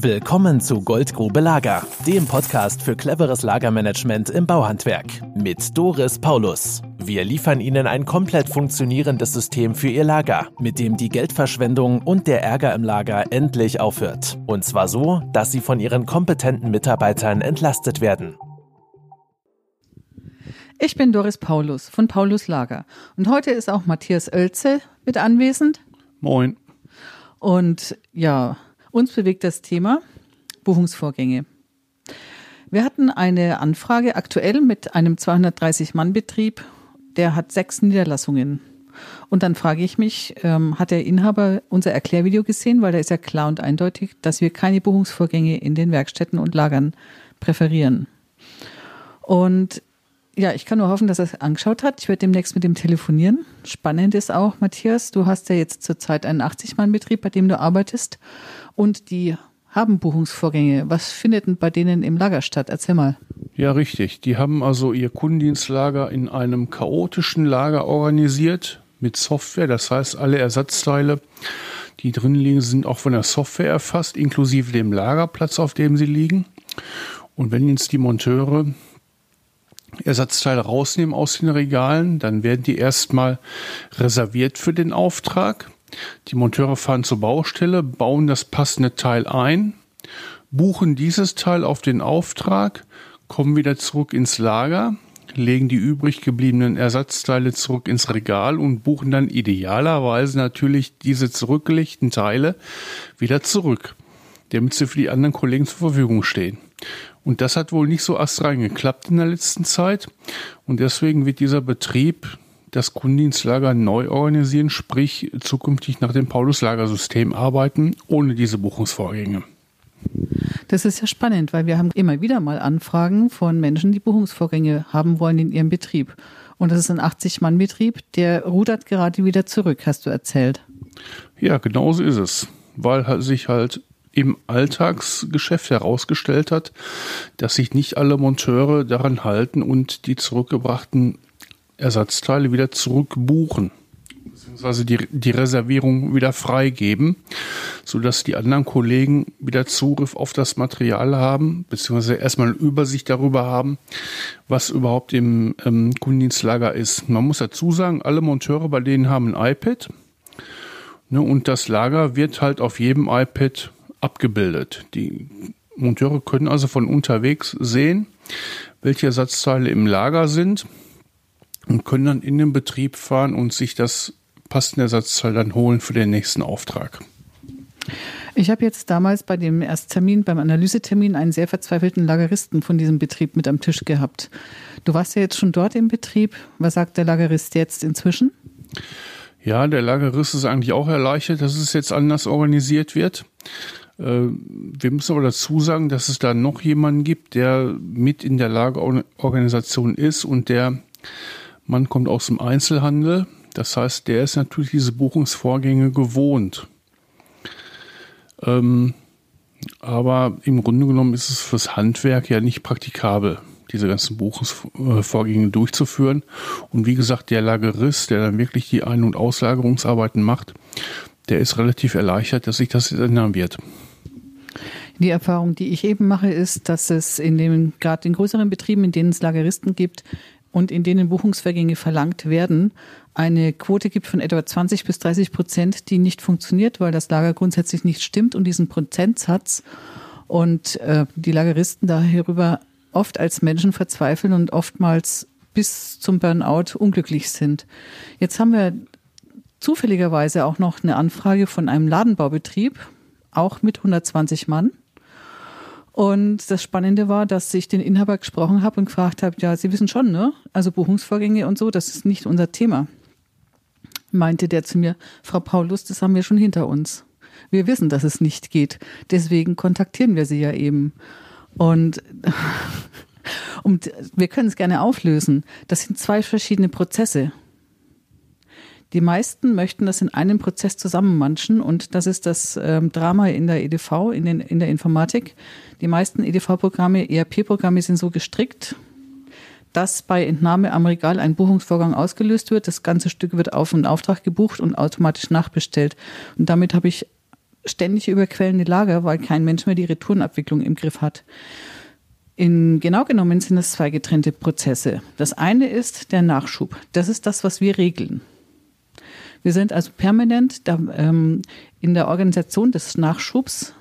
Willkommen zu Goldgrube Lager, dem Podcast für cleveres Lagermanagement im Bauhandwerk mit Doris Paulus. Wir liefern Ihnen ein komplett funktionierendes System für Ihr Lager, mit dem die Geldverschwendung und der Ärger im Lager endlich aufhört. Und zwar so, dass Sie von Ihren kompetenten Mitarbeitern entlastet werden. Ich bin Doris Paulus von Paulus Lager und heute ist auch Matthias Oelze mit anwesend. Moin. Und ja, uns bewegt das Thema Buchungsvorgänge. Wir hatten eine Anfrage aktuell mit einem 230-Mann-Betrieb, der hat sechs Niederlassungen. Und dann frage ich mich, ähm, hat der Inhaber unser Erklärvideo gesehen, weil da ist ja klar und eindeutig, dass wir keine Buchungsvorgänge in den Werkstätten und Lagern präferieren. Und ja, ich kann nur hoffen, dass er es angeschaut hat. Ich werde demnächst mit ihm telefonieren. Spannend ist auch, Matthias, du hast ja jetzt zurzeit einen 80-Mann-Betrieb, bei dem du arbeitest. Und die haben Buchungsvorgänge. Was findet denn bei denen im Lager statt? Erzähl mal. Ja, richtig. Die haben also ihr Kundendienstlager in einem chaotischen Lager organisiert mit Software. Das heißt, alle Ersatzteile, die drin liegen, sind auch von der Software erfasst, inklusive dem Lagerplatz, auf dem sie liegen. Und wenn jetzt die Monteure Ersatzteile rausnehmen aus den Regalen, dann werden die erstmal reserviert für den Auftrag. Die Monteure fahren zur Baustelle, bauen das passende Teil ein, buchen dieses Teil auf den Auftrag, kommen wieder zurück ins Lager, legen die übrig gebliebenen Ersatzteile zurück ins Regal und buchen dann idealerweise natürlich diese zurückgelegten Teile wieder zurück, damit sie für die anderen Kollegen zur Verfügung stehen. Und das hat wohl nicht so astrein geklappt in der letzten Zeit. Und deswegen wird dieser Betrieb das Kundendienstlager neu organisieren, sprich zukünftig nach dem Paulus-Lagersystem arbeiten, ohne diese Buchungsvorgänge. Das ist ja spannend, weil wir haben immer wieder mal Anfragen von Menschen, die Buchungsvorgänge haben wollen in ihrem Betrieb. Und das ist ein 80-Mann-Betrieb, der rudert gerade wieder zurück, hast du erzählt. Ja, genau so ist es. Weil sich halt im Alltagsgeschäft herausgestellt hat, dass sich nicht alle Monteure daran halten und die zurückgebrachten Ersatzteile wieder zurückbuchen beziehungsweise die, die Reservierung wieder freigeben, sodass die anderen Kollegen wieder Zugriff auf das Material haben, beziehungsweise erstmal eine Übersicht darüber haben, was überhaupt im ähm, Kundendienstlager ist. Man muss dazu sagen, alle Monteure bei denen haben ein iPad ne, und das Lager wird halt auf jedem iPad abgebildet. Die Monteure können also von unterwegs sehen, welche Ersatzteile im Lager sind und können dann in den Betrieb fahren und sich das passende Ersatzteil dann holen für den nächsten Auftrag. Ich habe jetzt damals bei dem Ersttermin, beim Analysetermin, einen sehr verzweifelten Lageristen von diesem Betrieb mit am Tisch gehabt. Du warst ja jetzt schon dort im Betrieb. Was sagt der Lagerist jetzt inzwischen? Ja, der Lagerist ist eigentlich auch erleichtert, dass es jetzt anders organisiert wird. Äh, wir müssen aber dazu sagen, dass es da noch jemanden gibt, der mit in der Lagerorganisation ist und der Mann kommt aus dem Einzelhandel. Das heißt, der ist natürlich diese Buchungsvorgänge gewohnt. Ähm, aber im Grunde genommen ist es fürs Handwerk ja nicht praktikabel, diese ganzen Buchungsvorgänge durchzuführen. Und wie gesagt, der Lagerist, der dann wirklich die Ein- und Auslagerungsarbeiten macht, der ist relativ erleichtert, dass sich das ändern wird. Die Erfahrung, die ich eben mache, ist, dass es in den, gerade in größeren Betrieben, in denen es Lageristen gibt und in denen Buchungsvergänge verlangt werden, eine Quote gibt von etwa 20 bis 30 Prozent, die nicht funktioniert, weil das Lager grundsätzlich nicht stimmt und diesen Prozentsatz und äh, die Lageristen da hierüber oft als Menschen verzweifeln und oftmals bis zum Burnout unglücklich sind. Jetzt haben wir zufälligerweise auch noch eine Anfrage von einem Ladenbaubetrieb, auch mit 120 Mann. Und das Spannende war, dass ich den Inhaber gesprochen habe und gefragt habe, ja, Sie wissen schon, ne? Also Buchungsvorgänge und so, das ist nicht unser Thema. Meinte der zu mir, Frau Paulus, das haben wir schon hinter uns. Wir wissen, dass es nicht geht. Deswegen kontaktieren wir Sie ja eben. Und, und wir können es gerne auflösen. Das sind zwei verschiedene Prozesse. Die meisten möchten das in einem Prozess zusammenmanschen und das ist das ähm, Drama in der EDV, in, den, in der Informatik. Die meisten EDV-Programme, ERP-Programme sind so gestrickt, dass bei Entnahme am Regal ein Buchungsvorgang ausgelöst wird. Das ganze Stück wird auf einen Auftrag gebucht und automatisch nachbestellt. Und damit habe ich ständig überquellende Lager, weil kein Mensch mehr die Retourenabwicklung im Griff hat. In, genau genommen sind es zwei getrennte Prozesse. Das eine ist der Nachschub. Das ist das, was wir regeln. Wir sind also permanent da, ähm, in der Organisation des Nachschubs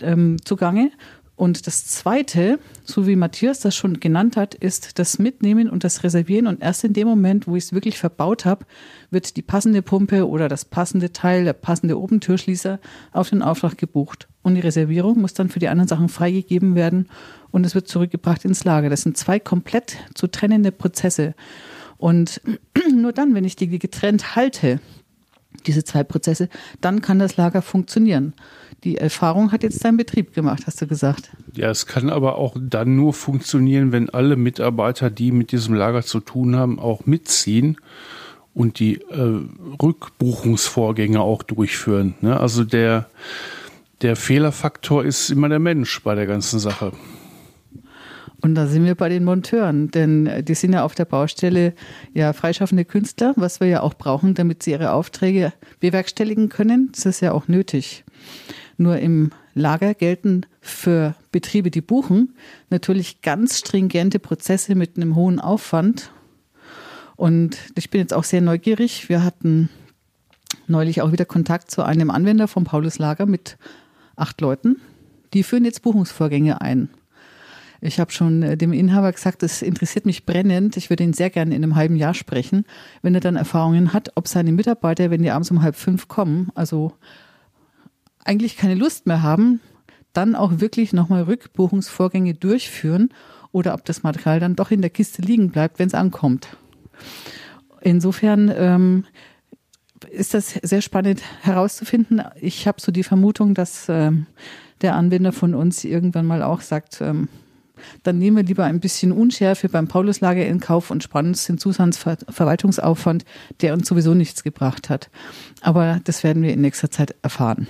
ähm, zugange. Und das Zweite, so wie Matthias das schon genannt hat, ist das Mitnehmen und das Reservieren. Und erst in dem Moment, wo ich es wirklich verbaut habe, wird die passende Pumpe oder das passende Teil, der passende Obentürschließer auf den Auftrag gebucht. Und die Reservierung muss dann für die anderen Sachen freigegeben werden und es wird zurückgebracht ins Lager. Das sind zwei komplett zu trennende Prozesse. Und nur dann, wenn ich die getrennt halte, diese zwei Prozesse, dann kann das Lager funktionieren. Die Erfahrung hat jetzt dein Betrieb gemacht, hast du gesagt. Ja, es kann aber auch dann nur funktionieren, wenn alle Mitarbeiter, die mit diesem Lager zu tun haben, auch mitziehen und die äh, Rückbuchungsvorgänge auch durchführen. Ne? Also der, der Fehlerfaktor ist immer der Mensch bei der ganzen Sache. Und da sind wir bei den Monteuren, denn die sind ja auf der Baustelle ja freischaffende Künstler, was wir ja auch brauchen, damit sie ihre Aufträge bewerkstelligen können. Das ist ja auch nötig. Nur im Lager gelten für Betriebe, die buchen, natürlich ganz stringente Prozesse mit einem hohen Aufwand. Und ich bin jetzt auch sehr neugierig. Wir hatten neulich auch wieder Kontakt zu einem Anwender vom Paulus Lager mit acht Leuten. Die führen jetzt Buchungsvorgänge ein. Ich habe schon äh, dem Inhaber gesagt, es interessiert mich brennend. Ich würde ihn sehr gerne in einem halben Jahr sprechen, wenn er dann Erfahrungen hat, ob seine Mitarbeiter, wenn die abends um halb fünf kommen, also eigentlich keine Lust mehr haben, dann auch wirklich nochmal Rückbuchungsvorgänge durchführen oder ob das Material dann doch in der Kiste liegen bleibt, wenn es ankommt. Insofern ähm, ist das sehr spannend herauszufinden. Ich habe so die Vermutung, dass ähm, der Anwender von uns irgendwann mal auch sagt, ähm, dann nehmen wir lieber ein bisschen Unschärfe beim Pauluslager in Kauf und sparen uns den Zusatzverwaltungsaufwand, der uns sowieso nichts gebracht hat. Aber das werden wir in nächster Zeit erfahren.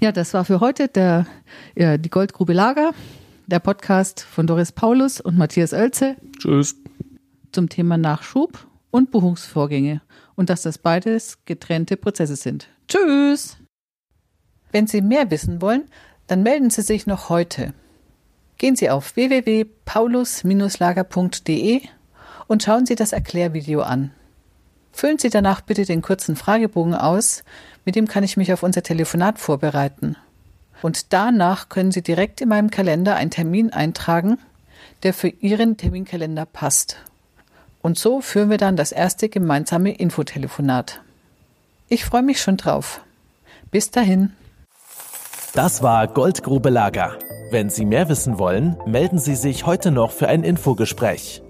Ja, das war für heute der, ja, die Goldgrube Lager, der Podcast von Doris Paulus und Matthias Oelze. Tschüss. Zum Thema Nachschub und Buchungsvorgänge und dass das beides getrennte Prozesse sind. Tschüss! Wenn Sie mehr wissen wollen, dann melden Sie sich noch heute. Gehen Sie auf www.paulus-lager.de und schauen Sie das Erklärvideo an. Füllen Sie danach bitte den kurzen Fragebogen aus, mit dem kann ich mich auf unser Telefonat vorbereiten. Und danach können Sie direkt in meinem Kalender einen Termin eintragen, der für Ihren Terminkalender passt. Und so führen wir dann das erste gemeinsame Infotelefonat. Ich freue mich schon drauf. Bis dahin. Das war Goldgrube Lager. Wenn Sie mehr wissen wollen, melden Sie sich heute noch für ein Infogespräch.